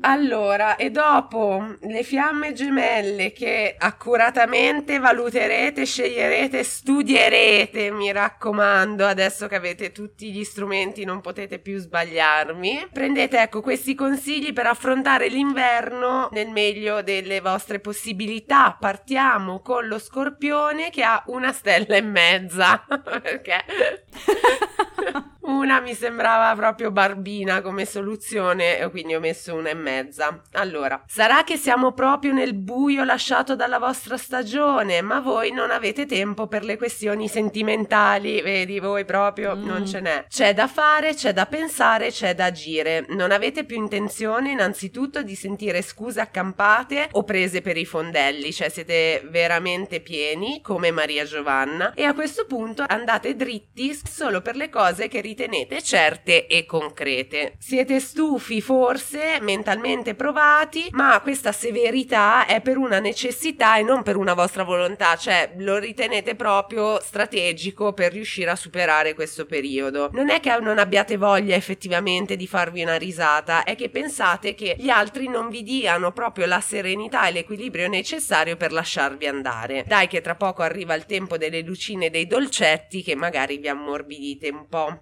Allora, e dopo le fiamme gemelle che accuratamente valuterete, sceglierete, studierete, mi raccomando, adesso che avete tutti gli strumenti non potete più sbagliarmi. Prendete ecco questi consigli per affrontare l'inverno nel meglio delle vostre possibilità. Partiamo con lo scorpione che ha una stella e mezza, perché una mi sembrava proprio barbina come soluzione e quindi ho messo una e mezza. Allora, sarà che siamo proprio nel buio lasciato dalla vostra stagione, ma voi non avete tempo per le questioni sentimentali, vedi, voi proprio Mm. non ce n'è. C'è da fare, c'è da pensare, c'è da agire. Non avete più intenzione innanzitutto di sentire scuse accampate o prese per i fondelli, cioè siete veramente pieni come Maria Giovanna e a questo punto andate dritti solo per le cose che ritenete certe e concrete. Siete stufi forse, mentalmente provati, ma questa severità è per una necessità e non per una vostra volontà, cioè lo ritenete proprio strategico per riuscire a superare questo periodo. Non è che non abbiate voglia effettivamente di farvi una risata, è che pensate che gli altri non vi diano proprio la serenità e l'equilibrio necessario per lasciarvi andare. Dai che tra poco arriva il tempo delle lucine e dei dolcetti che magari vi ammorbidite un po'.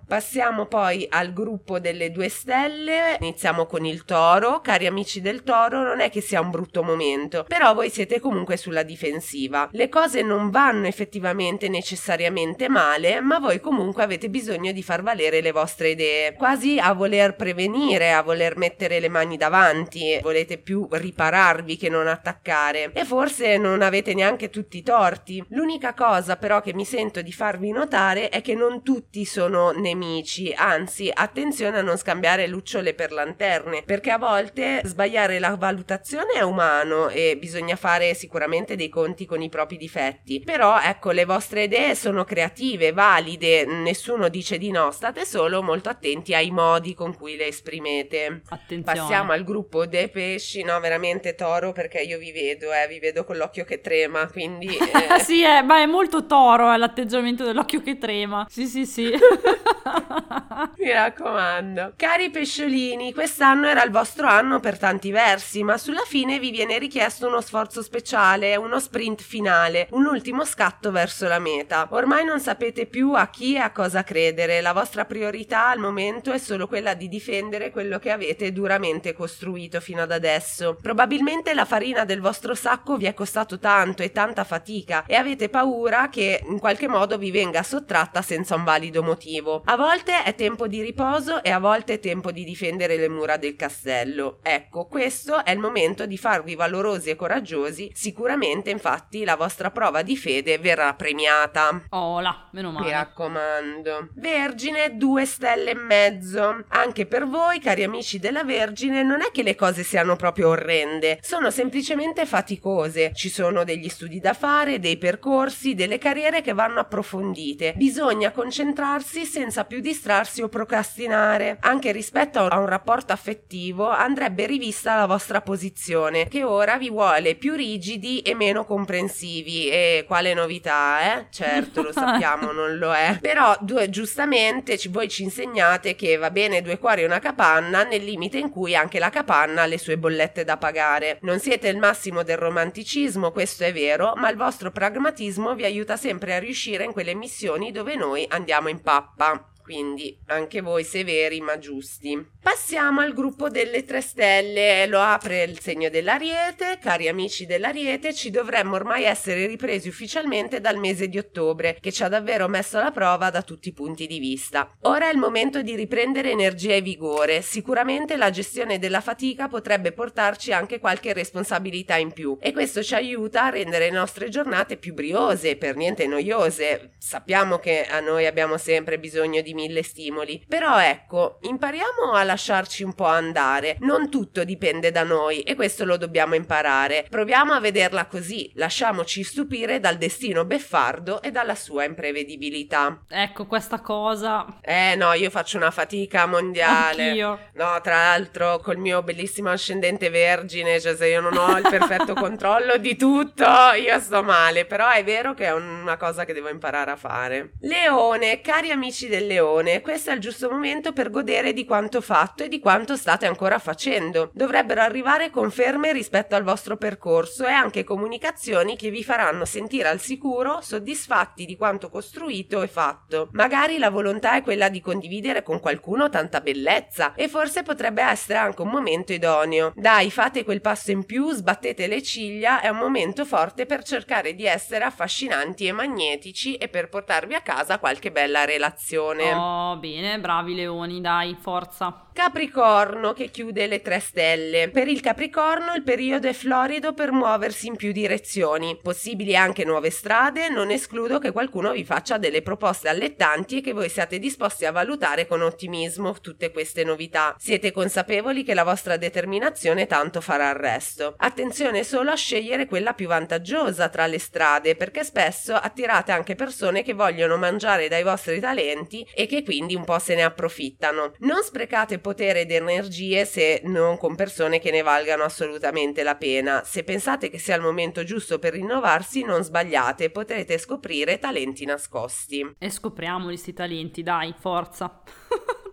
Poi al gruppo delle due stelle, iniziamo con il toro. Cari amici del toro, non è che sia un brutto momento, però voi siete comunque sulla difensiva. Le cose non vanno effettivamente necessariamente male, ma voi comunque avete bisogno di far valere le vostre idee, quasi a voler prevenire, a voler mettere le mani davanti, volete più ripararvi che non attaccare e forse non avete neanche tutti i torti. L'unica cosa però che mi sento di farvi notare è che non tutti sono nemici, anzi attenzione a non scambiare lucciole per lanterne, perché a volte sbagliare la valutazione è umano e bisogna fare sicuramente dei conti con i propri difetti, però ecco le vostre idee sono creative, valide, nessuno dice di no, state solo molto attenti ai modi con cui le esprimete. Attenzione. Passiamo al gruppo dei pesci, no veramente toro perché io vi vedo, eh, vi vedo con l'occhio che trema, quindi... eh, sì, è, ma è molto toro eh, l'atteggiamento dell'occhio che trema. Sì, sì, sì. Mi raccomando. Cari pesciolini, quest'anno era il vostro anno per tanti versi, ma sulla fine vi viene richiesto uno sforzo speciale, uno sprint finale, un ultimo scatto verso la meta. Ormai non sapete più a chi e a cosa credere, la vostra priorità al momento è solo quella di difendere quello che avete duramente costruito fino ad adesso. Probabilmente la farina del vostro sacco vi è costato tanto e tanta fatica e avete paura che in qualche modo vi venga sottratta senza un valido motivo. A volte è tempo di riposo e a volte è tempo di difendere le mura del castello. Ecco, questo è il momento di farvi valorosi e coraggiosi. Sicuramente, infatti, la vostra prova di fede verrà premiata. Oh là, meno male. Mi raccomando. Vergine, due stelle e mezzo. Anche per voi, cari amici della Vergine, non è che le cose siano proprio orrende, sono semplicemente faticose. Ci sono degli studi da fare, dei percorsi, delle carriere che vanno approfondite. Bisogna concentrarsi senza più distrarsi o procrastinare. Anche rispetto a un rapporto affettivo andrebbe rivista la vostra posizione, che ora vi vuole più rigidi e meno comprensivi. E quale novità, eh? Certo, lo sappiamo, non lo è. Però due, giustamente ci, voi ci insegnate che va bene due cuori e una capanna nel limite in cui anche la capanna ha le sue bollette da pagare. Non siete il massimo del romanticismo, questo è vero, ma il vostro pragmatismo vi aiuta sempre a riuscire in quelle missioni dove noi andiamo in pappa quindi anche voi severi ma giusti. Passiamo al gruppo delle tre stelle, lo apre il segno dell'Ariete, cari amici dell'Ariete, ci dovremmo ormai essere ripresi ufficialmente dal mese di ottobre, che ci ha davvero messo alla prova da tutti i punti di vista. Ora è il momento di riprendere energia e vigore, sicuramente la gestione della fatica potrebbe portarci anche qualche responsabilità in più e questo ci aiuta a rendere le nostre giornate più briose, per niente noiose. Sappiamo che a noi abbiamo sempre bisogno di mille stimoli. Però ecco, impariamo a lasciarci un po' andare. Non tutto dipende da noi e questo lo dobbiamo imparare. Proviamo a vederla così, lasciamoci stupire dal destino beffardo e dalla sua imprevedibilità. Ecco questa cosa. Eh no, io faccio una fatica mondiale. Anch'io. No, tra l'altro col mio bellissimo ascendente vergine, cioè se io non ho il perfetto controllo di tutto, io sto male, però è vero che è una cosa che devo imparare a fare. Leone, cari amici del leone, leone, questo è il giusto momento per godere di quanto fatto e di quanto state ancora facendo. Dovrebbero arrivare conferme rispetto al vostro percorso e anche comunicazioni che vi faranno sentire al sicuro, soddisfatti di quanto costruito e fatto. Magari la volontà è quella di condividere con qualcuno tanta bellezza e forse potrebbe essere anche un momento idoneo. Dai, fate quel passo in più, sbattete le ciglia, è un momento forte per cercare di essere affascinanti e magnetici e per portarvi a casa qualche bella relazione. Oh, bene, bravi leoni, dai, forza. Capricorno che chiude le tre stelle. Per il Capricorno il periodo è florido per muoversi in più direzioni. Possibili anche nuove strade, non escludo che qualcuno vi faccia delle proposte allettanti e che voi siate disposti a valutare con ottimismo tutte queste novità. Siete consapevoli che la vostra determinazione tanto farà il resto. Attenzione solo a scegliere quella più vantaggiosa tra le strade, perché spesso attirate anche persone che vogliono mangiare dai vostri talenti e che quindi un po' se ne approfittano. Non sprecate potere ed energie se non con persone che ne valgano assolutamente la pena. Se pensate che sia il momento giusto per rinnovarsi, non sbagliate, potrete scoprire talenti nascosti. E scopriamoli sti talenti, dai, forza.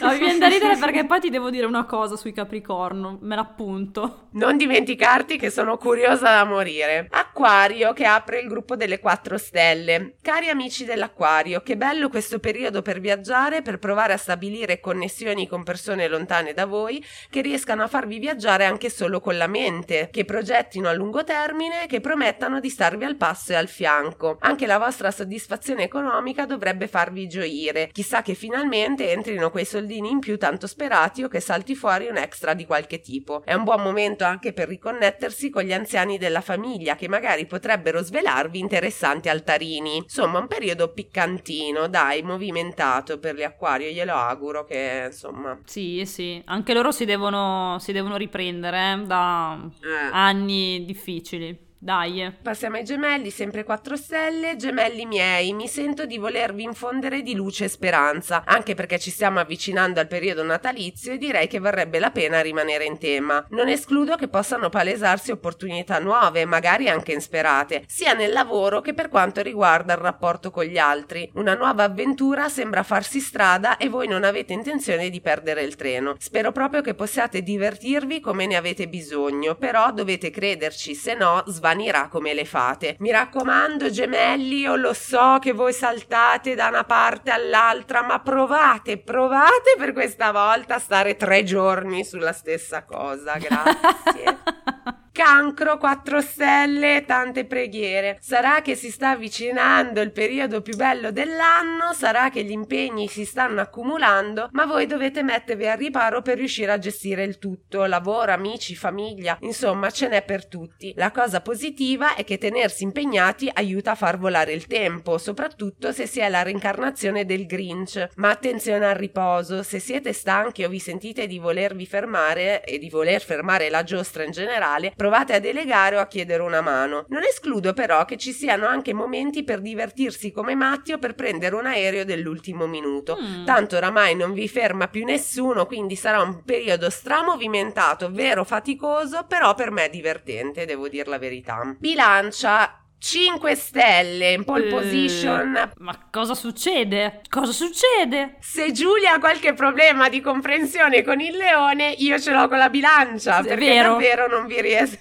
No, mi viene da ridere perché poi ti devo dire una cosa sui Capricorno, me l'appunto. Non dimenticarti che sono curiosa da morire. Acquario che apre il gruppo delle 4 stelle. Cari amici dell'Acquario, che bello questo periodo per viaggiare, per provare a stabilire connessioni con persone lontane da voi che riescano a farvi viaggiare anche solo con la mente, che progettino a lungo termine, che promettano di starvi al passo e al fianco. Anche la vostra soddisfazione economica dovrebbe farvi gioire. Chissà che finalmente entrino quei soldini in più tanto sperati o che salti fuori un extra di qualche tipo. È un buon momento anche per riconnettersi con gli anziani della famiglia che magari potrebbero svelarvi interessanti altarini. Insomma, un periodo piccantino, dai, movimentato per gli acquari, glielo auguro che insomma. Sì, sì, anche loro si devono, si devono riprendere eh, da Eh. anni difficili. Dai. Passiamo ai gemelli, sempre 4 stelle. Gemelli miei, mi sento di volervi infondere di luce e speranza, anche perché ci stiamo avvicinando al periodo natalizio e direi che varrebbe la pena rimanere in tema. Non escludo che possano palesarsi opportunità nuove, magari anche insperate, sia nel lavoro che per quanto riguarda il rapporto con gli altri. Una nuova avventura sembra farsi strada e voi non avete intenzione di perdere il treno. Spero proprio che possiate divertirvi come ne avete bisogno, però dovete crederci, se no sbagliate svanirà come le fate. Mi raccomando, gemelli, io lo so che voi saltate da una parte all'altra, ma provate, provate per questa volta a stare tre giorni sulla stessa cosa. Grazie. Cancro 4 stelle, tante preghiere. Sarà che si sta avvicinando il periodo più bello dell'anno, sarà che gli impegni si stanno accumulando, ma voi dovete mettervi a riparo per riuscire a gestire il tutto, lavoro, amici, famiglia, insomma ce n'è per tutti. La cosa positiva è che tenersi impegnati aiuta a far volare il tempo, soprattutto se si è la reincarnazione del Grinch. Ma attenzione al riposo, se siete stanchi o vi sentite di volervi fermare e di voler fermare la giostra in generale, provate a delegare o a chiedere una mano. Non escludo però che ci siano anche momenti per divertirsi come matti o per prendere un aereo dell'ultimo minuto. Mm. Tanto oramai non vi ferma più nessuno, quindi sarà un periodo stramovimentato, vero faticoso, però per me divertente, devo dire la verità. Bilancia 5 stelle in pole position. Eh, ma cosa succede? Cosa succede? Se Giulia ha qualche problema di comprensione con il leone, io ce l'ho con la bilancia. È perché vero. davvero non vi riesco.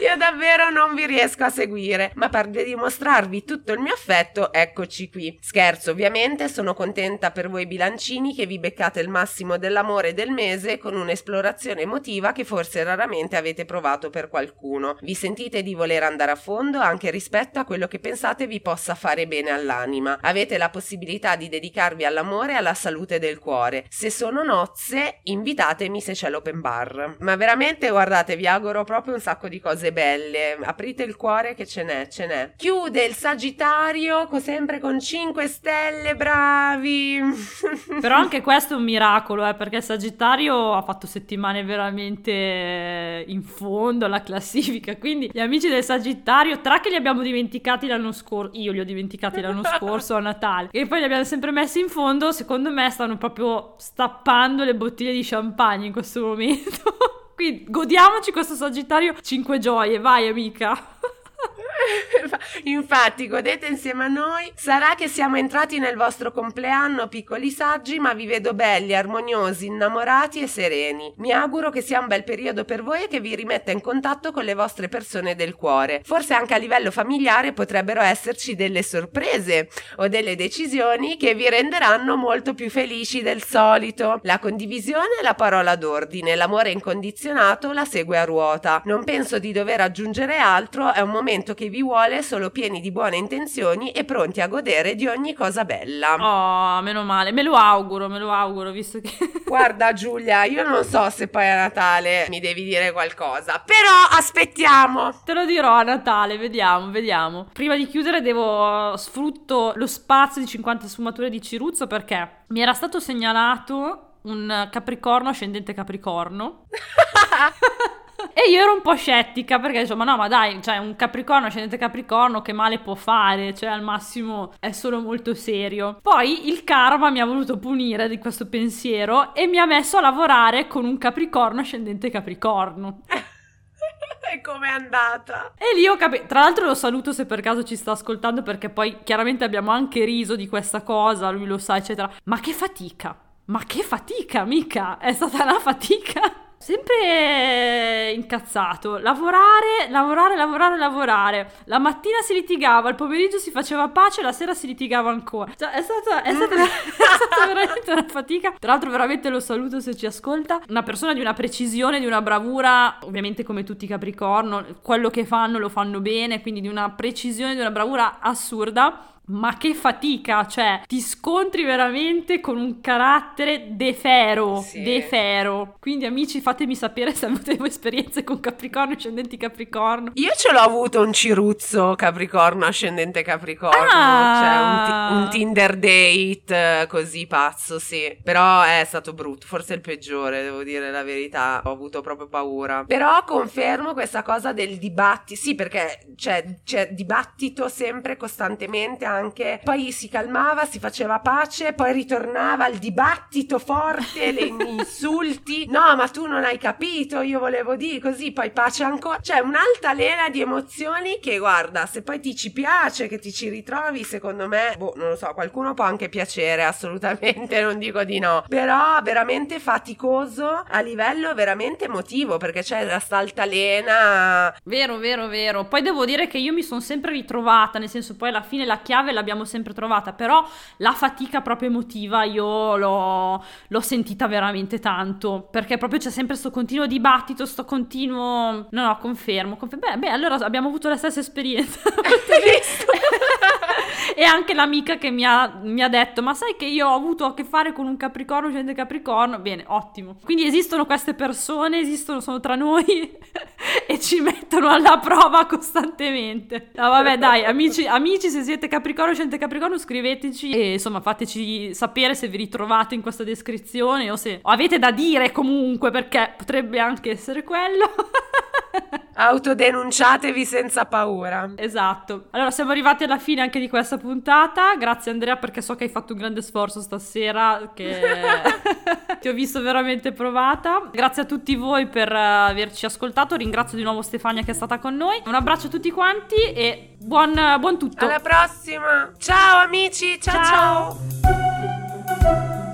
Io davvero non vi riesco a seguire, ma per dimostrarvi tutto il mio affetto, eccoci qui. Scherzo, ovviamente, sono contenta per voi bilancini che vi beccate il massimo dell'amore del mese con un'esplorazione emotiva che forse raramente avete provato per qualcuno. Vi sentite di voler andare a fondo anche rispetto a quello che pensate vi possa fare bene all'anima. Avete la possibilità di dedicarvi all'amore e alla salute del cuore. Se sono nozze, invitatemi se c'è l'open bar. Ma veramente, guardate, vi auguro proprio un sacco di cose belle. Aprite il cuore che ce n'è, ce n'è. Chiude il Sagittario sempre con 5 stelle, bravi. Però anche questo è un miracolo, eh, perché Sagittario ha fatto settimane veramente in fondo alla classifica. Quindi gli amici del Sagittario, tra che li abbiamo dimenticati l'anno scorso, io li ho dimenticati l'anno scorso a Natale, e poi li abbiamo sempre messi in fondo, secondo me stanno proprio stappando le bottiglie di champagne in questo momento. Quindi godiamoci questo Sagittario 5 gioie, vai amica. Infatti, godete insieme a noi. Sarà che siamo entrati nel vostro compleanno, piccoli saggi, ma vi vedo belli, armoniosi, innamorati e sereni. Mi auguro che sia un bel periodo per voi e che vi rimetta in contatto con le vostre persone del cuore. Forse anche a livello familiare potrebbero esserci delle sorprese o delle decisioni che vi renderanno molto più felici del solito. La condivisione è la parola d'ordine, l'amore incondizionato la segue a ruota. Non penso di dover aggiungere altro, è un momento che vi vuole solo pieni di buone intenzioni e pronti a godere di ogni cosa bella. Oh, meno male, me lo auguro, me lo auguro, visto che... Guarda Giulia, io non so se poi a Natale mi devi dire qualcosa, però aspettiamo. Te lo dirò a Natale, vediamo, vediamo. Prima di chiudere devo sfrutto lo spazio di 50 sfumature di Ciruzzo perché mi era stato segnalato un Capricorno ascendente Capricorno. E io ero un po' scettica perché dicevo, ma no, ma dai, cioè un capricorno, ascendente capricorno, che male può fare? Cioè al massimo è solo molto serio. Poi il karma mi ha voluto punire di questo pensiero e mi ha messo a lavorare con un capricorno ascendente capricorno. E com'è andata? E lì ho capito. Tra l'altro lo saluto se per caso ci sta ascoltando perché poi chiaramente abbiamo anche riso di questa cosa, lui lo sa, eccetera. Ma che fatica! Ma che fatica, mica! È stata una fatica! Sempre incazzato. Lavorare, lavorare, lavorare, lavorare. La mattina si litigava, il pomeriggio si faceva pace, la sera si litigava ancora. Cioè, è stata, è stata, è stata veramente una fatica. Tra l'altro, veramente lo saluto se ci ascolta. Una persona di una precisione, di una bravura, ovviamente come tutti i Capricorno, quello che fanno lo fanno bene, quindi di una precisione, di una bravura assurda ma che fatica, cioè ti scontri veramente con un carattere defero, sì. defero. Quindi amici fatemi sapere se avete esperienze con Capricorno, ascendenti Capricorno. Io ce l'ho avuto un ciruzzo Capricorno, ascendente Capricorno, ah. cioè un, t- un Tinder date così pazzo, sì. Però è stato brutto, forse il peggiore, devo dire la verità. Ho avuto proprio paura. Però confermo questa cosa del dibattito. Sì, perché c'è, c'è dibattito sempre costantemente anche. Poi si calmava, si faceva pace, poi ritornava il dibattito forte, gli insulti. No, ma tu non hai capito, io volevo dire così, poi pace ancora. C'è un'altalena di emozioni che guarda, se poi ti ci piace, che ti ci ritrovi, secondo me, boh, non lo so, qualcuno può anche piacere, assolutamente, non dico di no. Però veramente faticoso a livello veramente emotivo, perché c'è la sta altalena. Vero, vero, vero. Poi devo dire che io mi sono sempre ritrovata, nel senso poi alla fine la chiave l'abbiamo sempre trovata, però la fatica proprio emotiva io l'ho, l'ho sentita veramente tanto, perché proprio c'è sempre questo continuo dibattito, sto continuo... No, no, confermo. confermo. Beh, beh, allora abbiamo avuto la stessa esperienza. e anche l'amica che mi ha, mi ha, detto, ma sai che io ho avuto a che fare con un capricorno, gente capricorno? Bene, ottimo. Quindi esistono queste persone, esistono, sono tra noi e ci mettono alla prova costantemente. No, vabbè, dai, amici, amici, se siete capricorno, gente capricorno, scriveteci e insomma fateci sapere se vi ritrovate in questa descrizione o se avete da dire comunque, perché potrebbe anche essere quello. Autodenunciatevi senza paura. Esatto. Allora, siamo arrivati alla fine anche di questa puntata. Grazie Andrea perché so che hai fatto un grande sforzo stasera, che ti ho visto veramente provata. Grazie a tutti voi per eh, averci ascoltato. Ringrazio di nuovo Stefania che è stata con noi. Un abbraccio a tutti quanti e buon, buon tutto. Alla prossima. Ciao amici, ciao ciao. ciao.